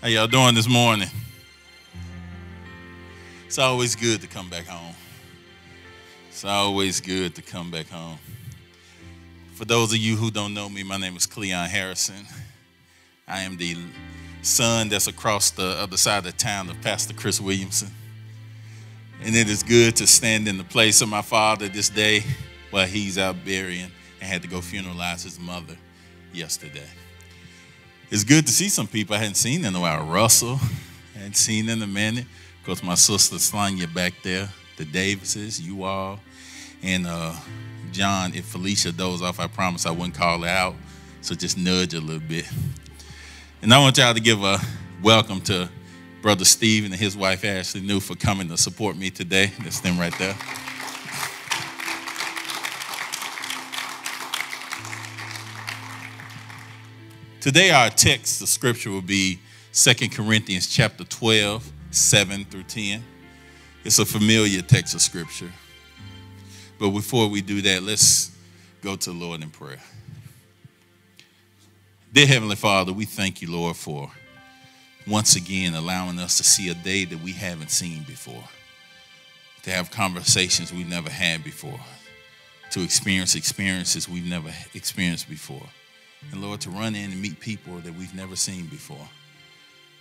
How y'all doing this morning? It's always good to come back home. It's always good to come back home. For those of you who don't know me, my name is Cleon Harrison. I am the son that's across the other side of the town of Pastor Chris Williamson. And it is good to stand in the place of my father this day while he's out burying and had to go funeralize his mother yesterday. It's good to see some people I hadn't seen in a while. Russell, I hadn't seen in a minute. Of course, my sister Slanya back there, the Davises, you all, and uh, John. If Felicia does off, I promise I wouldn't call her out. So just nudge a little bit. And I want y'all to give a welcome to Brother Steve and his wife Ashley New for coming to support me today. That's them right there. Today our text, the scripture will be 2 Corinthians chapter 12, 7 through 10. It's a familiar text of scripture. But before we do that, let's go to the Lord in prayer. Dear Heavenly Father, we thank you, Lord, for once again allowing us to see a day that we haven't seen before, to have conversations we've never had before, to experience experiences we've never experienced before. And Lord, to run in and meet people that we've never seen before.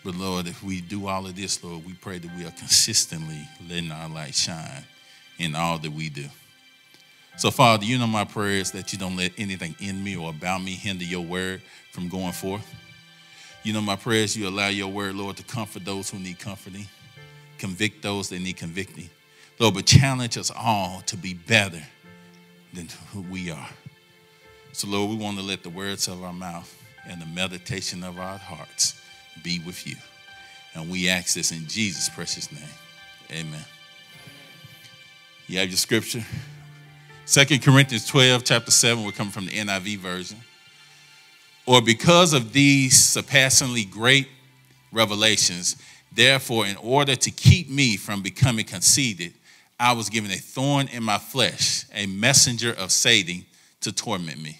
But Lord, if we do all of this, Lord, we pray that we are consistently letting our light shine in all that we do. So, Father, you know my prayers that you don't let anything in me or about me hinder your word from going forth. You know my prayers, you allow your word, Lord, to comfort those who need comforting, convict those that need convicting. Lord, but challenge us all to be better than who we are. So, Lord, we want to let the words of our mouth and the meditation of our hearts be with you. And we ask this in Jesus' precious name. Amen. You have your scripture? Second Corinthians 12, chapter 7, we're coming from the NIV version. Or because of these surpassingly great revelations, therefore, in order to keep me from becoming conceited, I was given a thorn in my flesh, a messenger of Satan to torment me.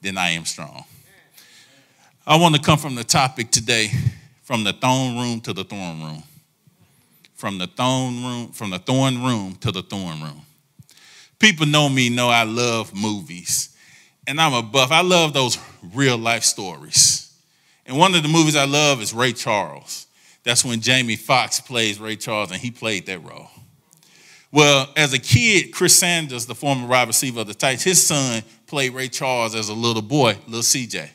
then I am strong. I want to come from the topic today from the throne room to the thorn room. From the thorn room, from the thorn room to the thorn room. People know me, know I love movies. And I'm a buff. I love those real life stories. And one of the movies I love is Ray Charles. That's when Jamie Foxx plays Ray Charles, and he played that role. Well, as a kid, Chris Sanders, the former wide receiver of the Titans, his son played Ray Charles as a little boy, little CJ.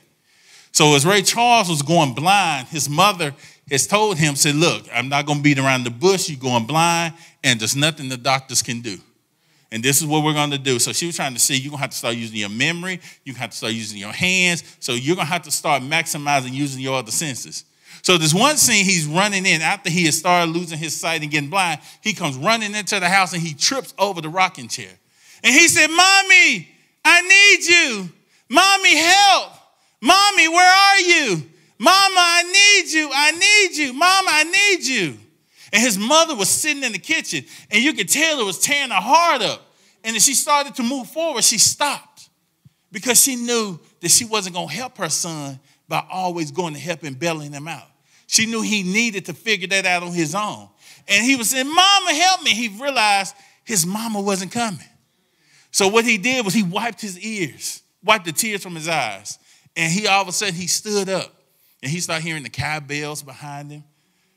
So as Ray Charles was going blind, his mother has told him, said, look, I'm not going to beat around the bush. You're going blind, and there's nothing the doctors can do. And this is what we're going to do. So she was trying to see you're going to have to start using your memory. You're going to have to start using your hands. So you're going to have to start maximizing using your other senses. So this one scene, he's running in after he has started losing his sight and getting blind. He comes running into the house and he trips over the rocking chair. And he said, Mommy, I need you. Mommy, help. Mommy, where are you? Mama, I need you. I need you. Mama, I need you. And his mother was sitting in the kitchen, and you could tell it was tearing her heart up. And as she started to move forward, she stopped because she knew that she wasn't going to help her son by always going to help him bailing him out. She knew he needed to figure that out on his own. And he was saying, Mama, help me. He realized his mama wasn't coming. So what he did was he wiped his ears, wiped the tears from his eyes. And he all of a sudden he stood up and he started hearing the cowbells behind him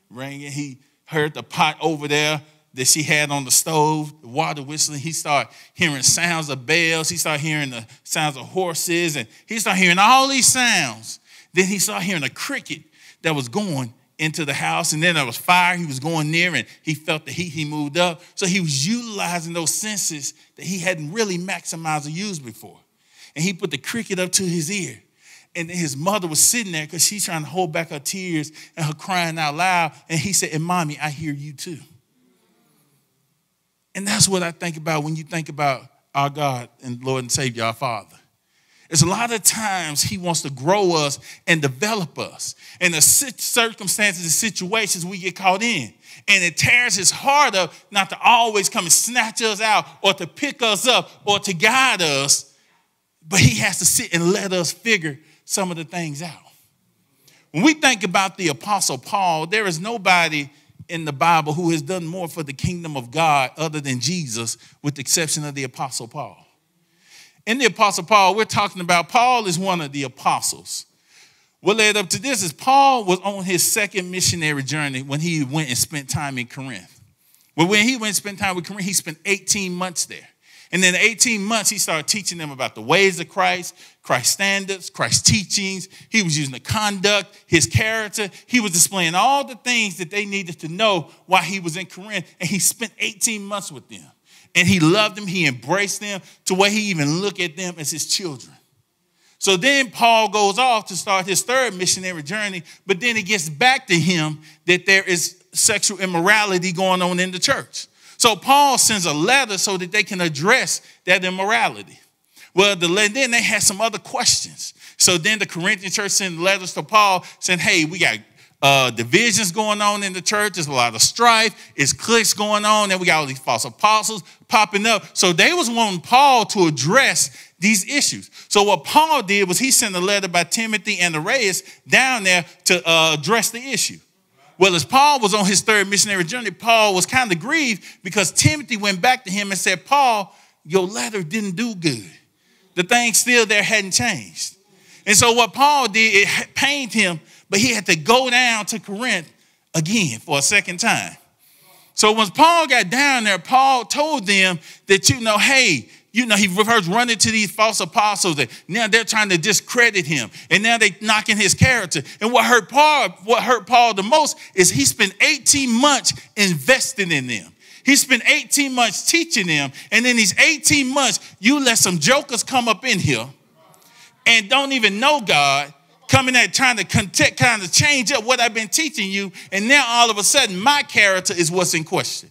ringing. He heard the pot over there that she had on the stove, the water whistling. He started hearing sounds of bells. He started hearing the sounds of horses, and he started hearing all these sounds. Then he started hearing a cricket that was going into the house, and then there was fire. He was going near, and he felt the heat. He moved up. So he was utilizing those senses that he hadn't really maximized or used before. And he put the cricket up to his ear. And his mother was sitting there because she's trying to hold back her tears and her crying out loud. And he said, And mommy, I hear you too. And that's what I think about when you think about our God and Lord and Savior, our Father. It's a lot of times He wants to grow us and develop us. And the circumstances and situations we get caught in. And it tears His heart up not to always come and snatch us out or to pick us up or to guide us, but He has to sit and let us figure some of the things out. When we think about the Apostle Paul, there is nobody in the Bible who has done more for the kingdom of God other than Jesus, with the exception of the Apostle Paul. In the Apostle Paul, we're talking about Paul is one of the apostles. What led up to this is Paul was on his second missionary journey when he went and spent time in Corinth. Well, when he went and spent time with Corinth, he spent 18 months there. And then 18 months, he started teaching them about the ways of Christ, Christ's standards, Christ's teachings. He was using the conduct, his character. He was displaying all the things that they needed to know while he was in Corinth. And he spent 18 months with them. And he loved them, he embraced them to where he even looked at them as his children. So then Paul goes off to start his third missionary journey, but then it gets back to him that there is sexual immorality going on in the church. So Paul sends a letter so that they can address that immorality. Well, the, then they had some other questions. So then the Corinthian church sent letters to Paul saying, hey, we got uh, divisions going on in the church. There's a lot of strife. It's cliques going on. And we got all these false apostles popping up. So they was wanting Paul to address these issues. So what Paul did was he sent a letter by Timothy and Erastus down there to uh, address the issue. Well, as Paul was on his third missionary journey, Paul was kind of grieved because Timothy went back to him and said, Paul, your letter didn't do good. The thing still there hadn't changed. And so what Paul did, it pained him, but he had to go down to Corinth again for a second time. So when Paul got down there, Paul told them that, you know, hey, you know, he reversed running to these false apostles that now they're trying to discredit him. And now they knocking his character. And what hurt Paul, what hurt Paul the most is he spent 18 months investing in them. He spent 18 months teaching them. And in these 18 months, you let some jokers come up in here and don't even know God, coming at trying to kind of change up what I've been teaching you. And now all of a sudden, my character is what's in question.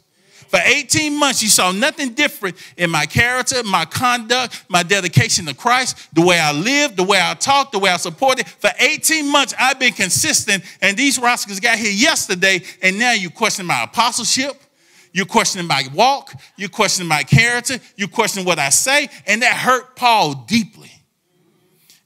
For 18 months, you saw nothing different in my character, my conduct, my dedication to Christ, the way I lived, the way I talked, the way I supported. For 18 months, I've been consistent, and these rascals got here yesterday, and now you question my apostleship. You're questioning my walk. You're questioning my character. You're questioning what I say. And that hurt Paul deeply.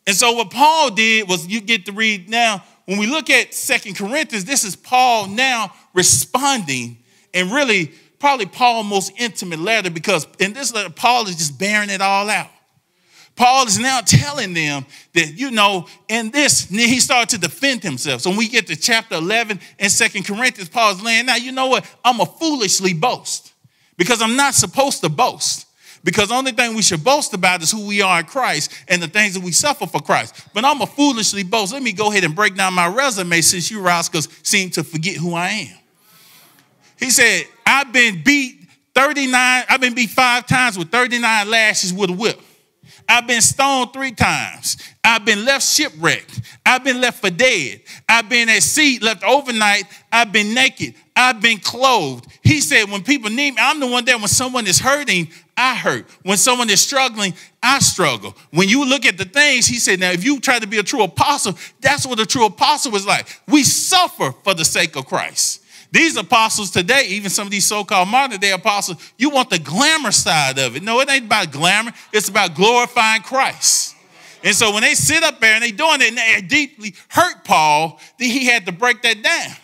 And so, what Paul did was you get to read now, when we look at Second Corinthians, this is Paul now responding and really probably Paul's most intimate letter because in this letter, Paul is just bearing it all out. Paul is now telling them that, you know, in this, he started to defend himself. So when we get to chapter 11 in Second Corinthians, Paul's laying now, you know what? I'm a foolishly boast because I'm not supposed to boast. Because the only thing we should boast about is who we are in Christ and the things that we suffer for Christ. But I'm a foolishly boast. Let me go ahead and break down my resume since you rascals seem to forget who I am. He said, I've been beat 39, I've been beat five times with 39 lashes with a whip. I've been stoned three times. I've been left shipwrecked. I've been left for dead. I've been at sea, left overnight. I've been naked. I've been clothed. He said, when people need me, I'm the one that when someone is hurting, I hurt. When someone is struggling, I struggle. When you look at the things, he said, now if you try to be a true apostle, that's what a true apostle is like. We suffer for the sake of Christ. These apostles today, even some of these so called modern day apostles, you want the glamour side of it. No, it ain't about glamour, it's about glorifying Christ. And so when they sit up there and they doing it and they deeply hurt Paul, then he had to break that down.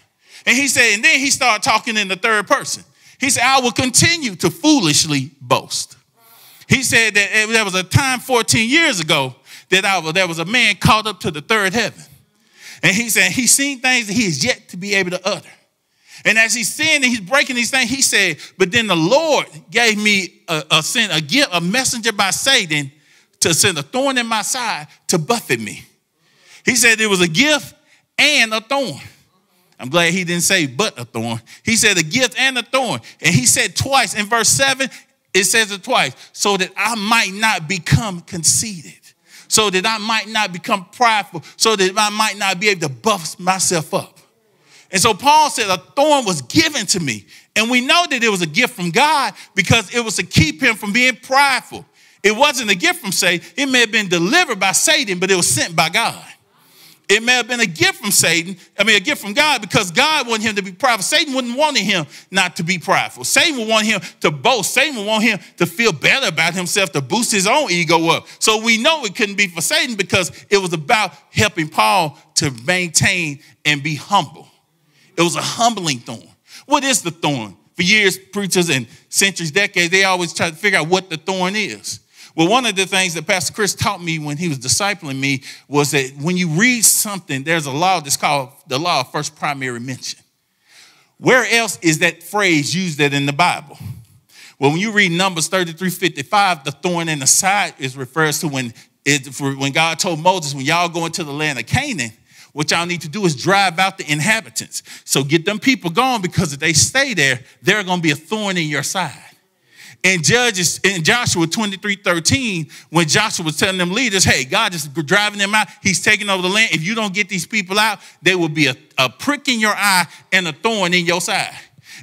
And he said, and then he started talking in the third person. He said, I will continue to foolishly boast. He said that there was a time 14 years ago that I, there was a man caught up to the third heaven. And he said he's seen things that he is yet to be able to utter. And as he's saying and he's breaking these things, he said, But then the Lord gave me a, a, send, a, gift, a messenger by Satan to send a thorn in my side to buffet me. He said it was a gift and a thorn. I'm glad he didn't say but a thorn. He said a gift and a thorn. And he said twice in verse 7, it says it twice, so that I might not become conceited. so that I might not become prideful, so that I might not be able to buff myself up. And so Paul said, A thorn was given to me. And we know that it was a gift from God because it was to keep him from being prideful. It wasn't a gift from Satan. It may have been delivered by Satan, but it was sent by God. It may have been a gift from Satan, I mean, a gift from God because God wanted him to be prideful. Satan wouldn't want him not to be prideful. Satan would want him to boast. Satan would want him to feel better about himself, to boost his own ego up. So we know it couldn't be for Satan because it was about helping Paul to maintain and be humble. It was a humbling thorn. What is the thorn? For years, preachers and centuries, decades, they always try to figure out what the thorn is. Well, one of the things that Pastor Chris taught me when he was discipling me was that when you read something, there's a law that's called the law of first primary mention. Where else is that phrase used that in the Bible? Well, when you read Numbers 33 55, the thorn in the side is refers to when it, when God told Moses, when y'all go into the land of Canaan, what y'all need to do is drive out the inhabitants. So get them people gone because if they stay there, they're going to be a thorn in your side in Judges, in Joshua 23 13, when Joshua was telling them leaders, hey, God is driving them out, He's taking over the land. If you don't get these people out, there will be a, a prick in your eye and a thorn in your side.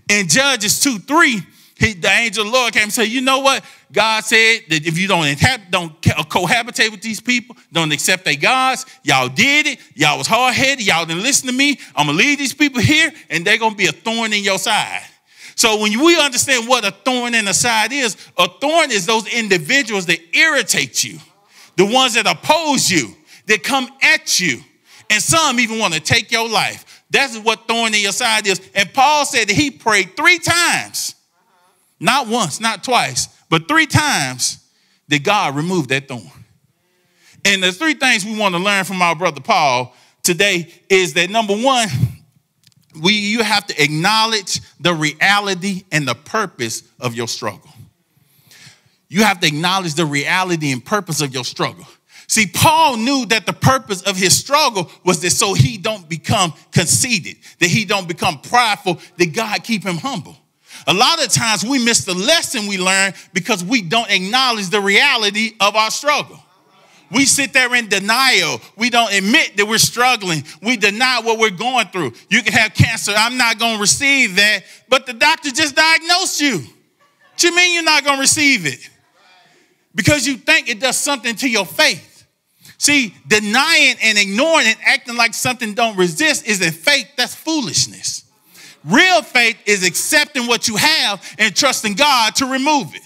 In Judges 2 3, he, the angel of the Lord came and said, You know what? God said that if you don't inhabit, don't cohabitate with these people, don't accept their gods, y'all did it, y'all was hard headed, y'all didn't listen to me. I'm gonna leave these people here, and they're gonna be a thorn in your side. So when we understand what a thorn in the side is, a thorn is those individuals that irritate you, the ones that oppose you, that come at you, and some even want to take your life. That's what thorn in your side is. And Paul said that he prayed three times, not once, not twice, but three times that God removed that thorn. And the three things we want to learn from our brother Paul today is that number one, we, you have to acknowledge the reality and the purpose of your struggle. You have to acknowledge the reality and purpose of your struggle. See, Paul knew that the purpose of his struggle was that so he don't become conceited, that he don't become prideful, that God keep him humble. A lot of times we miss the lesson we learn because we don't acknowledge the reality of our struggle. We sit there in denial. We don't admit that we're struggling. We deny what we're going through. You can have cancer. I'm not going to receive that. But the doctor just diagnosed you. What you mean you're not going to receive it? Because you think it does something to your faith. See, denying and ignoring and acting like something don't resist is a faith that's foolishness. Real faith is accepting what you have and trusting God to remove it.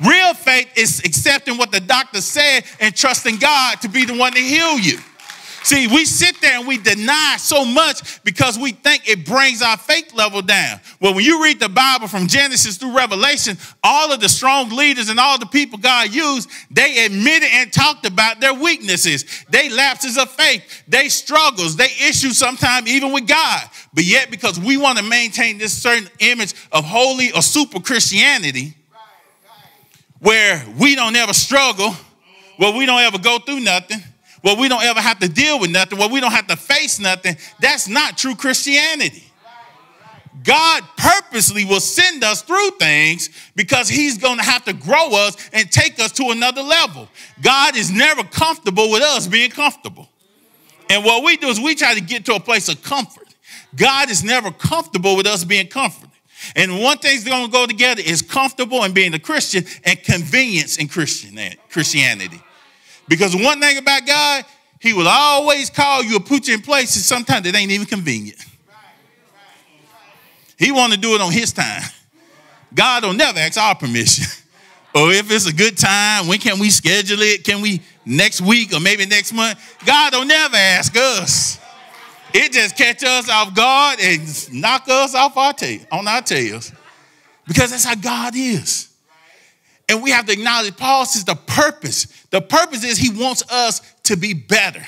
Real faith is accepting what the doctor said and trusting God to be the one to heal you. See, we sit there and we deny so much because we think it brings our faith level down. Well, when you read the Bible from Genesis through Revelation, all of the strong leaders and all the people God used, they admitted and talked about their weaknesses, they lapses of faith, they struggles, they issues sometimes even with God. But yet, because we want to maintain this certain image of holy or super Christianity, where we don't ever struggle, where we don't ever go through nothing, where we don't ever have to deal with nothing, where we don't have to face nothing, that's not true Christianity. God purposely will send us through things because He's going to have to grow us and take us to another level. God is never comfortable with us being comfortable. And what we do is we try to get to a place of comfort. God is never comfortable with us being comforted. And one thing's going to go together is comfortable and being a Christian and convenience in eh, Christianity. Because one thing about God, He will always call you or put you in places sometimes that ain't even convenient. He want to do it on His time. God don't never ask our permission. or oh, if it's a good time, when can we schedule it? Can we next week or maybe next month? God don't never ask us. It just catch us off guard and knock us off our tail, on our tails. Because that's how God is. And we have to acknowledge Paul says the purpose. The purpose is he wants us to be better.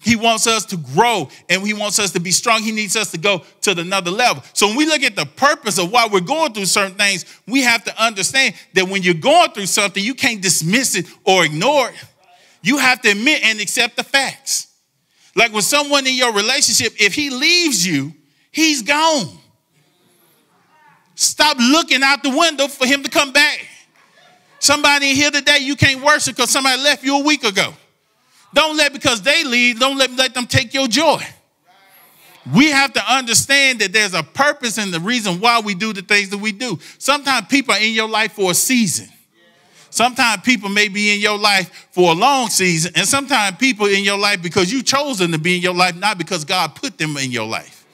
He wants us to grow and he wants us to be strong. He needs us to go to another level. So when we look at the purpose of why we're going through certain things, we have to understand that when you're going through something, you can't dismiss it or ignore it. You have to admit and accept the facts. Like with someone in your relationship, if he leaves you, he's gone. Stop looking out the window for him to come back. Somebody in here today, you can't worship because somebody left you a week ago. Don't let because they leave, don't let, let them take your joy. We have to understand that there's a purpose and the reason why we do the things that we do. Sometimes people are in your life for a season. Sometimes people may be in your life for a long season, and sometimes people in your life because you chose them to be in your life, not because God put them in your life.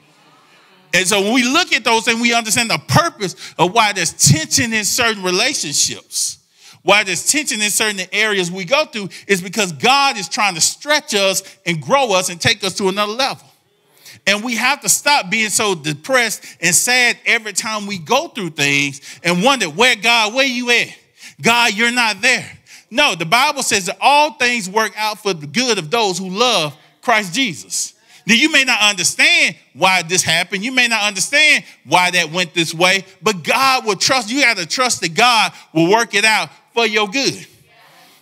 And so when we look at those and we understand the purpose of why there's tension in certain relationships, why there's tension in certain areas we go through, is because God is trying to stretch us and grow us and take us to another level. And we have to stop being so depressed and sad every time we go through things and wonder, where God, where you at? God, you're not there. No, the Bible says that all things work out for the good of those who love Christ Jesus. Now, you may not understand why this happened. You may not understand why that went this way, but God will trust. You got to trust that God will work it out for your good.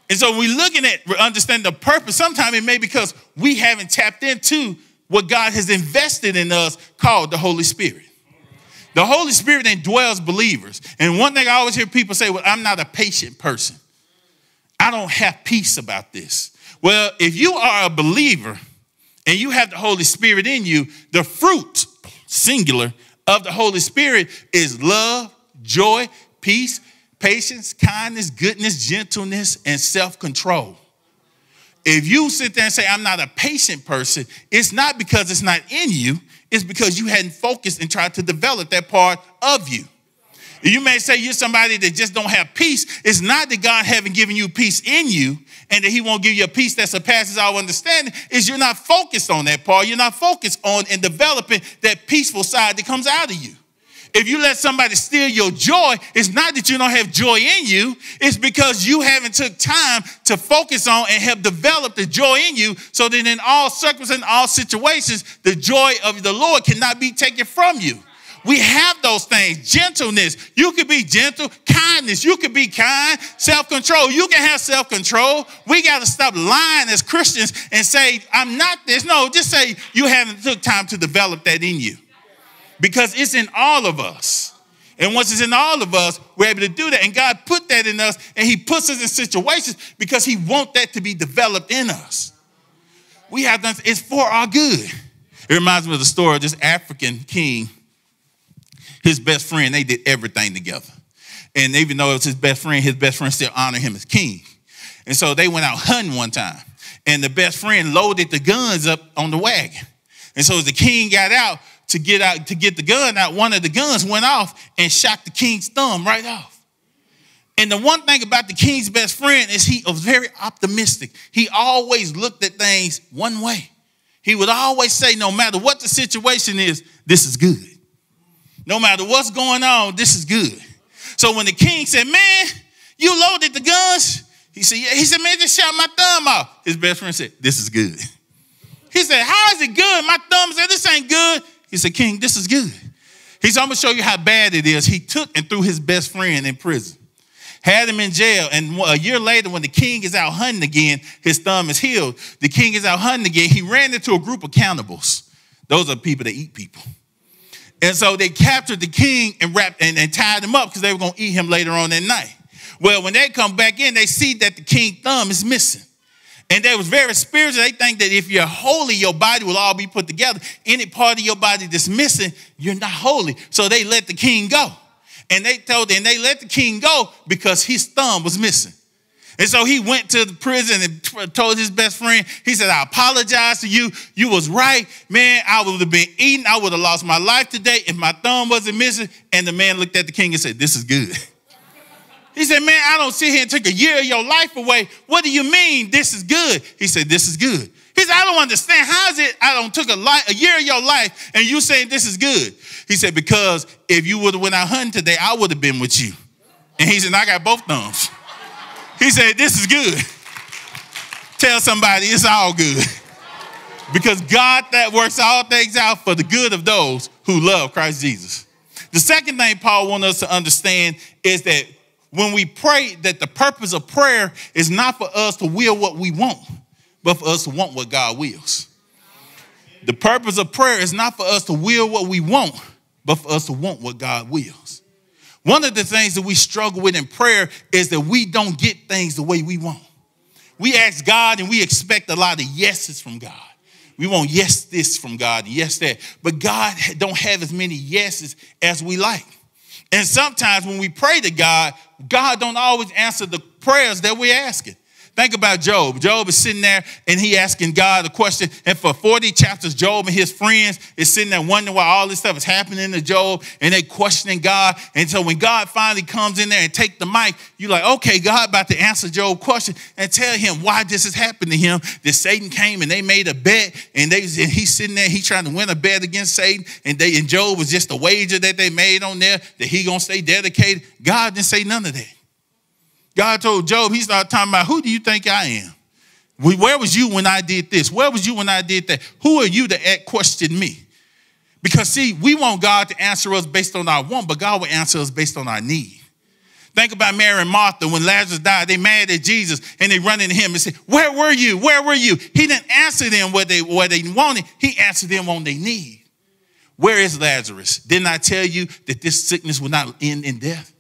And so, we're looking at we understand the purpose, sometimes it may be because we haven't tapped into what God has invested in us called the Holy Spirit. The Holy Spirit indwells believers. And one thing I always hear people say, well, I'm not a patient person. I don't have peace about this. Well, if you are a believer and you have the Holy Spirit in you, the fruit, singular, of the Holy Spirit is love, joy, peace, patience, kindness, goodness, gentleness, and self control. If you sit there and say, I'm not a patient person, it's not because it's not in you, it's because you hadn't focused and tried to develop that part of you. You may say you're somebody that just don't have peace. It's not that God haven't given you peace in you and that He won't give you a peace that surpasses our understanding. Is you're not focused on that part. You're not focused on and developing that peaceful side that comes out of you. If you let somebody steal your joy, it's not that you don't have joy in you, it's because you haven't took time to focus on and have developed the joy in you so that in all circumstances, all situations, the joy of the Lord cannot be taken from you. We have those things. Gentleness. You could be gentle. Kindness. You could be kind. Self-control. You can have self-control. We got to stop lying as Christians and say, I'm not this. No, just say you haven't took time to develop that in you because it's in all of us. And once it's in all of us, we're able to do that. And God put that in us, and He puts us in situations because He wants that to be developed in us. We have done it's for our good. It reminds me of the story of this African king, his best friend, they did everything together. And even though it was his best friend, his best friend still honored him as king. And so they went out hunting one time, and the best friend loaded the guns up on the wagon. And so as the king got out, to get out to get the gun out, one of the guns went off and shot the king's thumb right off. And the one thing about the king's best friend is he was very optimistic. He always looked at things one way. He would always say, no matter what the situation is, this is good. No matter what's going on, this is good. So when the king said, Man, you loaded the guns, he said, Yeah. He said, Man, just shot my thumb off. His best friend said, This is good. He said, How is it good? My thumb said, This ain't good. He said, King, this is good. He said, I'm gonna show you how bad it is. He took and threw his best friend in prison, had him in jail. And a year later, when the king is out hunting again, his thumb is healed. The king is out hunting again. He ran into a group of cannibals. Those are people that eat people. And so they captured the king and wrapped and, and tied him up because they were gonna eat him later on that night. Well, when they come back in, they see that the king thumb is missing. And they was very spiritual. They think that if you're holy, your body will all be put together. Any part of your body that's missing, you're not holy. So they let the king go. And they told, and they let the king go because his thumb was missing. And so he went to the prison and told his best friend, he said, I apologize to you. You was right. Man, I would have been eaten. I would have lost my life today if my thumb wasn't missing. And the man looked at the king and said, This is good. He said, Man, I don't sit here and take a year of your life away. What do you mean this is good? He said, This is good. He said, I don't understand. How is it I don't took a, life, a year of your life and you saying this is good? He said, Because if you would have went out hunting today, I would have been with you. And he said, I got both thumbs. He said, This is good. Tell somebody it's all good. Because God that works all things out for the good of those who love Christ Jesus. The second thing Paul wants us to understand is that when we pray that the purpose of prayer is not for us to will what we want, but for us to want what God wills. The purpose of prayer is not for us to will what we want, but for us to want what God wills. One of the things that we struggle with in prayer is that we don't get things the way we want. we ask God and we expect a lot of yeses from God. We want yes this from God, yes that. But God don't have as many yeses as we like. And sometimes when we pray to God, God don't always answer the prayers that we're asking. Think about Job. Job is sitting there and he asking God a question. And for 40 chapters, Job and his friends is sitting there wondering why all this stuff is happening to Job. And they questioning God. And so when God finally comes in there and take the mic, you're like, okay, God about to answer Job's question and tell him why this has happened to him. That Satan came and they made a bet and they and he's sitting there, he's trying to win a bet against Satan. And they and Job was just a wager that they made on there that he gonna stay dedicated. God didn't say none of that. God told Job, he started talking about, who do you think I am? Where was you when I did this? Where was you when I did that? Who are you to question me? Because see, we want God to answer us based on our want, but God will answer us based on our need. Think about Mary and Martha when Lazarus died. They mad at Jesus and they run into him and say, Where were you? Where were you? He didn't answer them what they, what they wanted. He answered them on their need. Where is Lazarus? Didn't I tell you that this sickness will not end in death?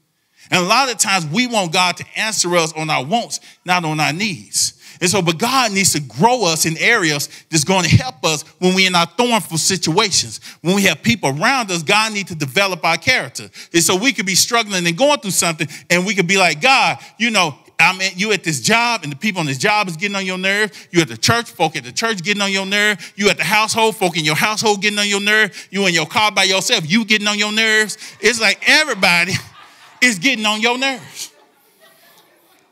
And a lot of times we want God to answer us on our wants, not on our needs. And so, but God needs to grow us in areas that's going to help us when we're in our thornful situations. When we have people around us, God needs to develop our character. And so we could be struggling and going through something, and we could be like, God, you know, I mean, you at this job, and the people on this job is getting on your nerve. You at the church, folk at the church getting on your nerve. You at the household, folk in your household getting on your nerve. You in your car by yourself, you getting on your nerves. It's like everybody is getting on your nerves.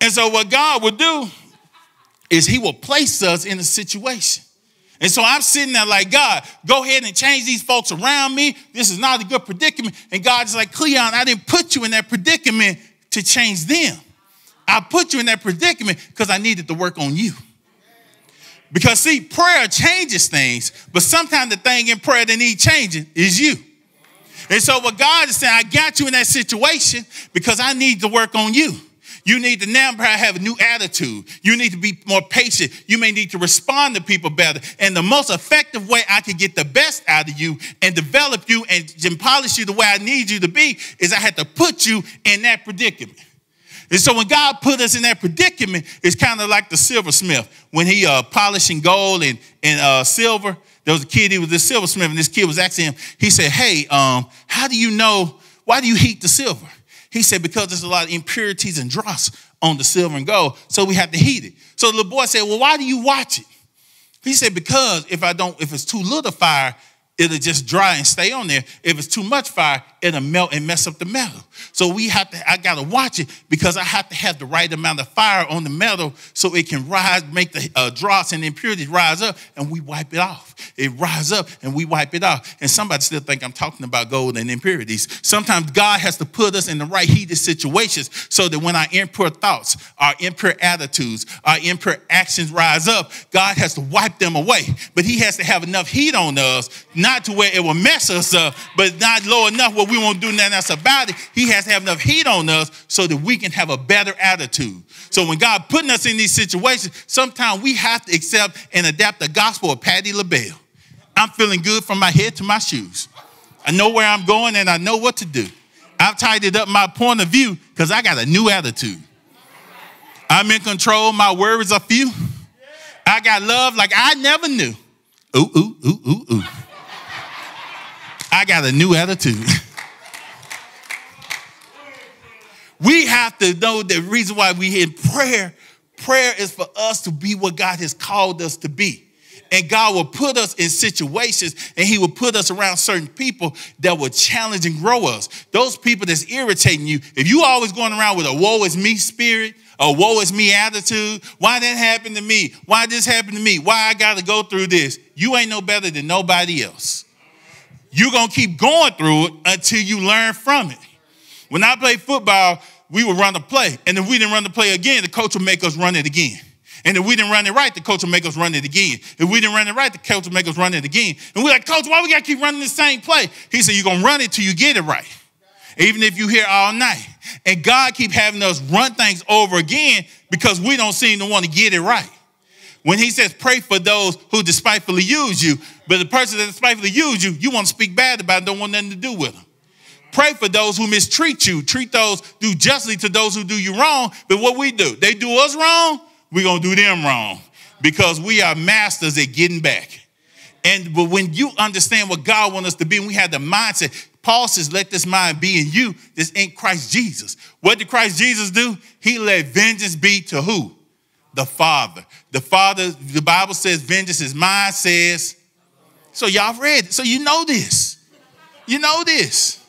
And so, what God will do is He will place us in a situation. And so I'm sitting there like, God, go ahead and change these folks around me. This is not a good predicament. And God's like, Cleon, I didn't put you in that predicament to change them. I put you in that predicament because I needed to work on you. Because see, prayer changes things, but sometimes the thing in prayer that needs changing is you. And so, what God is saying, I got you in that situation because I need to work on you. You need to now have a new attitude. You need to be more patient. You may need to respond to people better. And the most effective way I can get the best out of you and develop you and, and polish you the way I need you to be is I had to put you in that predicament. And so when God put us in that predicament, it's kind of like the silversmith when he uh, polishing gold and, and uh, silver. There was a kid, he was a silversmith, and this kid was asking him, he said, Hey, um, how do you know, why do you heat the silver? He said, Because there's a lot of impurities and dross on the silver and gold, so we have to heat it. So the boy said, Well, why do you watch it? He said, Because if I don't, if it's too little fire, it'll just dry and stay on there. If it's too much fire, it'll melt and mess up the metal. So we have to, I gotta watch it because I have to have the right amount of fire on the metal so it can rise, make the uh, dross and impurities rise up, and we wipe it off. It rise up and we wipe it off. And somebody still think I'm talking about gold and impurities. Sometimes God has to put us in the right heated situations so that when our impure thoughts, our impure attitudes, our impure actions rise up, God has to wipe them away. But He has to have enough heat on us, not to where it will mess us up, but not low enough where we won't do nothing else about it. He has to have enough heat on us so that we can have a better attitude. So when God putting us in these situations, sometimes we have to accept and adapt the gospel of Patti LaBelle. I'm feeling good from my head to my shoes. I know where I'm going and I know what to do. I've tidied up my point of view because I got a new attitude. I'm in control. My worries are few. I got love like I never knew. Ooh, ooh, ooh, ooh, ooh. I got a new attitude. we have to know the reason why we in prayer. Prayer is for us to be what God has called us to be. And God will put us in situations and He will put us around certain people that will challenge and grow us. Those people that's irritating you, if you always going around with a woe is me spirit, a woe is me attitude, why that happened to me? Why this happened to me? Why I got to go through this? You ain't no better than nobody else. You're going to keep going through it until you learn from it. When I played football, we would run the play. And if we didn't run the play again, the coach would make us run it again. And if we didn't run it right, the coach would make us run it again. If we didn't run it right, the coach would make us run it again. And we're like, Coach, why we got to keep running the same play? He said, You're going to run it till you get it right. Even if you hear all night. And God keep having us run things over again because we don't seem to want to get it right. When he says pray for those who despitefully use you, but the person that despitefully use you, you want to speak bad about, don't want nothing to do with them. Pray for those who mistreat you. Treat those, do justly to those who do you wrong. But what we do, they do us wrong, we're going to do them wrong because we are masters at getting back. And but when you understand what God wants us to be, and we have the mindset, Paul says, let this mind be in you. This ain't Christ Jesus. What did Christ Jesus do? He let vengeance be to who? The Father. The Father, the Bible says, vengeance is mine, says. So y'all read. So you know this. You know this.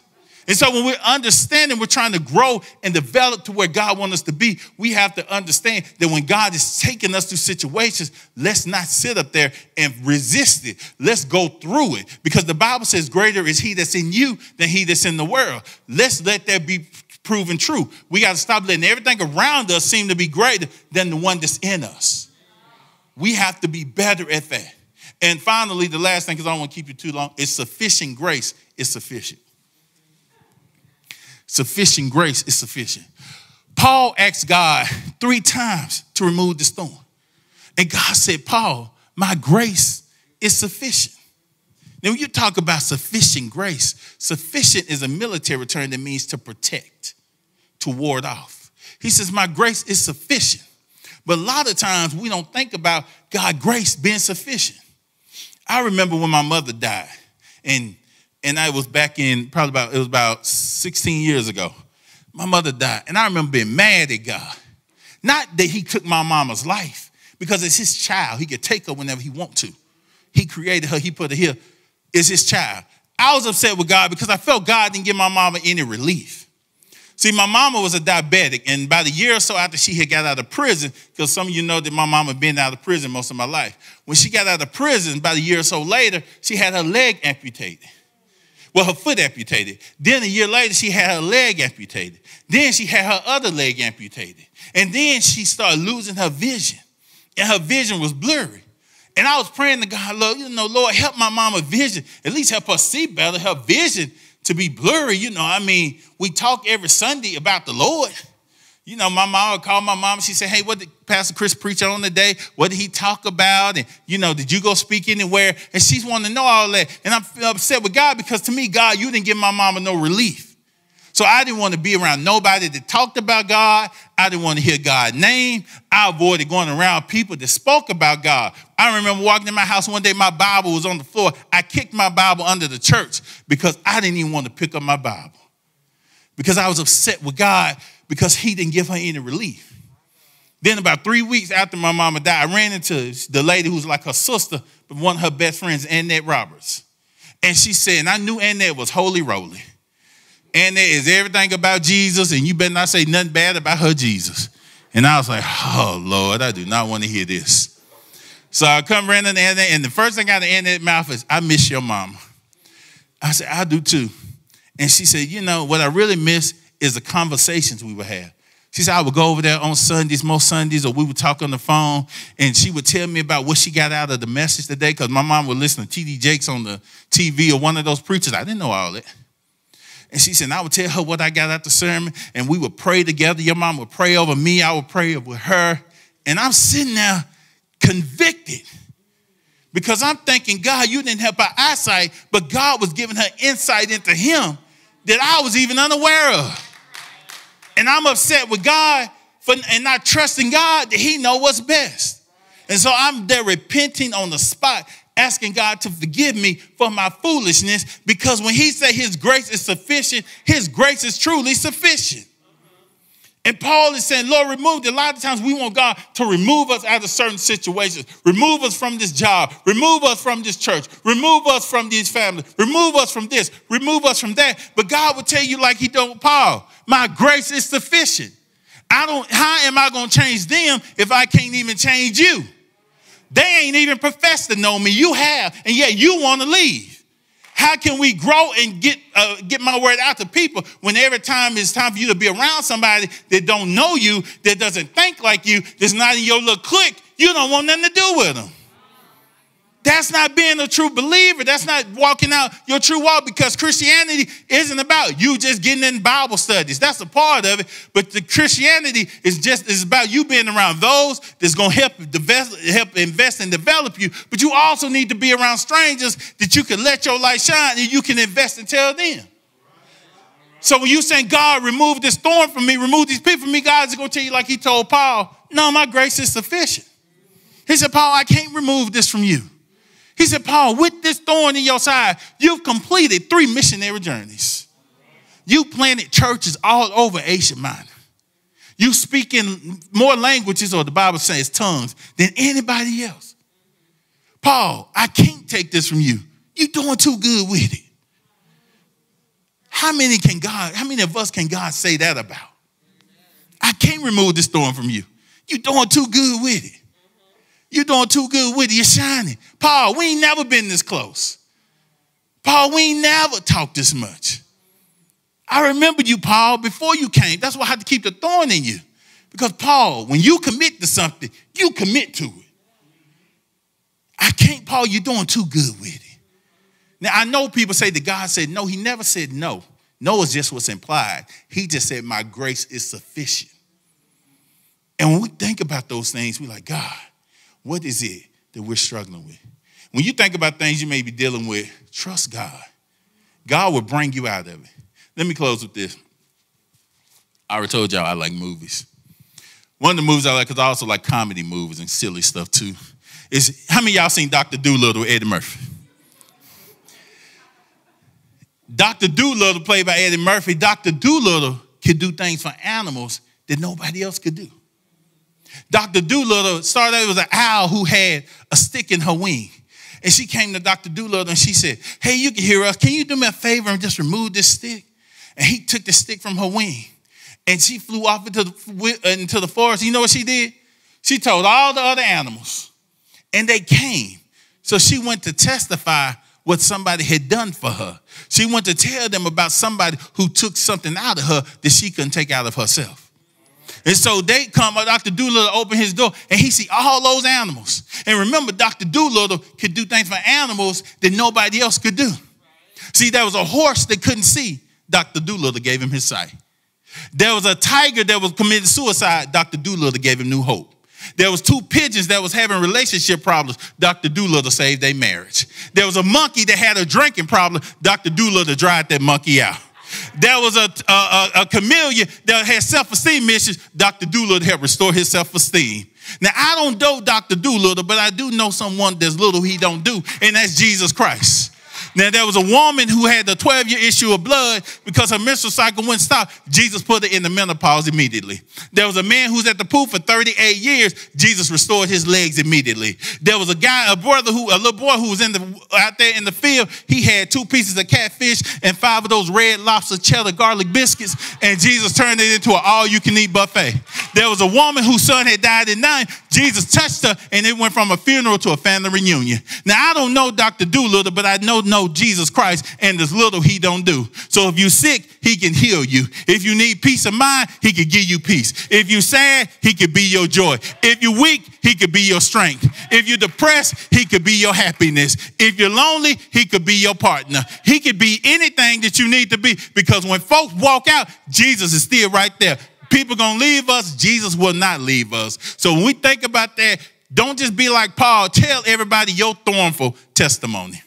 And so when we're understanding, we're trying to grow and develop to where God wants us to be, we have to understand that when God is taking us through situations, let's not sit up there and resist it. Let's go through it. Because the Bible says, Greater is he that's in you than he that's in the world. Let's let that be proven true. We got to stop letting everything around us seem to be greater than the one that's in us. We have to be better at that. And finally, the last thing, because I don't want to keep you too long, is sufficient grace is sufficient. Sufficient grace is sufficient. Paul asked God three times to remove the storm. And God said, Paul, my grace is sufficient. Now, when you talk about sufficient grace, sufficient is a military term that means to protect, to ward off. He says, My grace is sufficient. But a lot of times we don't think about God' grace being sufficient. I remember when my mother died, and and I was back in probably about it was about 16 years ago. My mother died, and I remember being mad at God. Not that He took my mama's life, because it's His child. He could take her whenever He want to. He created her. He put her here. It's His child. I was upset with God because I felt God didn't give my mama any relief. See, my mama was a diabetic, and about a year or so after she had got out of prison, because some of you know that my mama been out of prison most of my life. When she got out of prison, about a year or so later, she had her leg amputated. Well, her foot amputated. Then a year later, she had her leg amputated. Then she had her other leg amputated. And then she started losing her vision. And her vision was blurry. And I was praying to God, Lord, you know, Lord, help my mama vision. At least help her see better, her vision to be blurry. You know, I mean, we talk every Sunday about the Lord. You know, my mom would call my mom. She said, Hey, what did Pastor Chris preach on today? What did he talk about? And, you know, did you go speak anywhere? And she's wanting to know all that. And I'm upset with God because to me, God, you didn't give my mama no relief. So I didn't want to be around nobody that talked about God. I didn't want to hear God's name. I avoided going around people that spoke about God. I remember walking in my house one day, my Bible was on the floor. I kicked my Bible under the church because I didn't even want to pick up my Bible because I was upset with God because he didn't give her any relief. Then, about three weeks after my mama died, I ran into the lady who's like her sister, but one of her best friends, Annette Roberts. And she said, and I knew Annette was holy roly. Annette is everything about Jesus, and you better not say nothing bad about her Jesus. And I was like, oh, Lord, I do not want to hear this. So I come ran into Annette, and the first thing out of Annette's mouth is, I miss your mama. I said, I do too. And she said, you know, what I really miss is the conversations we would have. She said, I would go over there on Sundays, most Sundays, or we would talk on the phone, and she would tell me about what she got out of the message today, because my mom would listen to T.D. Jakes on the TV or one of those preachers. I didn't know all that. And she said, I would tell her what I got at the sermon, and we would pray together. Your mom would pray over me, I would pray with her. And I'm sitting there convicted because I'm thinking, God, you didn't help our eyesight, but God was giving her insight into him that I was even unaware of. And I'm upset with God for and not trusting God that He know what's best. And so I'm there repenting on the spot, asking God to forgive me for my foolishness because when He said His grace is sufficient, His grace is truly sufficient. And Paul is saying, Lord, remove. A lot of times we want God to remove us out of certain situations, remove us from this job, remove us from this church, remove us from these families, remove us from this, remove us from that. But God will tell you, like He told Paul, my grace is sufficient. I don't, how am I going to change them if I can't even change you? They ain't even professed to know me. You have, and yet you want to leave. How can we grow and get uh, get my word out to people when every time it's time for you to be around somebody that don't know you, that doesn't think like you, that's not in your little clique, you don't want nothing to do with them. That's not being a true believer. That's not walking out your true walk because Christianity isn't about you just getting in Bible studies. That's a part of it. But the Christianity is just is about you being around those that's going to help develop, help invest and develop you. But you also need to be around strangers that you can let your light shine and you can invest and tell them. So when you saying, God, remove this thorn from me, remove these people from me, God is going to tell you like he told Paul, no, my grace is sufficient. He said, Paul, I can't remove this from you. He said, Paul, with this thorn in your side, you've completed three missionary journeys. You planted churches all over Asia Minor. You speak in more languages, or the Bible says tongues, than anybody else. Paul, I can't take this from you. You're doing too good with it. How many can God, how many of us can God say that about? I can't remove this thorn from you. You're doing too good with it. You're doing too good with it. You're shining. Paul, we ain't never been this close. Paul, we ain't never talked this much. I remember you, Paul, before you came. That's why I had to keep the thorn in you. Because, Paul, when you commit to something, you commit to it. I can't, Paul, you're doing too good with it. Now, I know people say that God said no. He never said no. No is just what's implied. He just said, My grace is sufficient. And when we think about those things, we're like, God, what is it that we're struggling with? When you think about things you may be dealing with, trust God. God will bring you out of it. Let me close with this. I already told y'all I like movies. One of the movies I like, because I also like comedy movies and silly stuff too, is how many y'all seen Dr. Dolittle with Eddie Murphy? Dr. Dolittle, played by Eddie Murphy, Dr. Dolittle could do things for animals that nobody else could do. Dr. Dolittle started out as an owl who had a stick in her wing. And she came to Dr. Dolittle and she said, Hey, you can hear us. Can you do me a favor and just remove this stick? And he took the stick from her wing. And she flew off into the, into the forest. You know what she did? She told all the other animals. And they came. So she went to testify what somebody had done for her. She went to tell them about somebody who took something out of her that she couldn't take out of herself. And so they come, uh, Dr. Dolittle open his door and he see all those animals. And remember, Dr. Dolittle could do things for animals that nobody else could do. See, there was a horse that couldn't see. Dr. Dolittle gave him his sight. There was a tiger that was committing suicide. Dr. Dolittle gave him new hope. There was two pigeons that was having relationship problems. Dr. Dolittle saved their marriage. There was a monkey that had a drinking problem. Dr. Dolittle dried that monkey out. There was a, a, a, chameleon that had self-esteem issues. Dr. Dolittle helped restore his self-esteem. Now, I don't know Dr. Dolittle, but I do know someone that's little he don't do, and that's Jesus Christ. Now, there was a woman who had the 12 year issue of blood because her menstrual cycle wouldn't stop. Jesus put her in the menopause immediately. There was a man who's at the pool for 38 years. Jesus restored his legs immediately. There was a guy, a brother who, a little boy who was in the out there in the field. He had two pieces of catfish and five of those red lobster cheddar garlic biscuits, and Jesus turned it into an all you can eat buffet. There was a woman whose son had died at nine. Jesus touched her, and it went from a funeral to a family reunion. Now, I don't know Dr. Dolittle, but I know, know Jesus Christ, and there's little he don't do. So if you're sick, he can heal you. If you need peace of mind, he can give you peace. If you're sad, he can be your joy. If you're weak, he could be your strength. If you're depressed, he could be your happiness. If you're lonely, he could be your partner. He could be anything that you need to be because when folks walk out, Jesus is still right there. People gonna leave us, Jesus will not leave us. So when we think about that, don't just be like Paul, tell everybody your thornful testimony.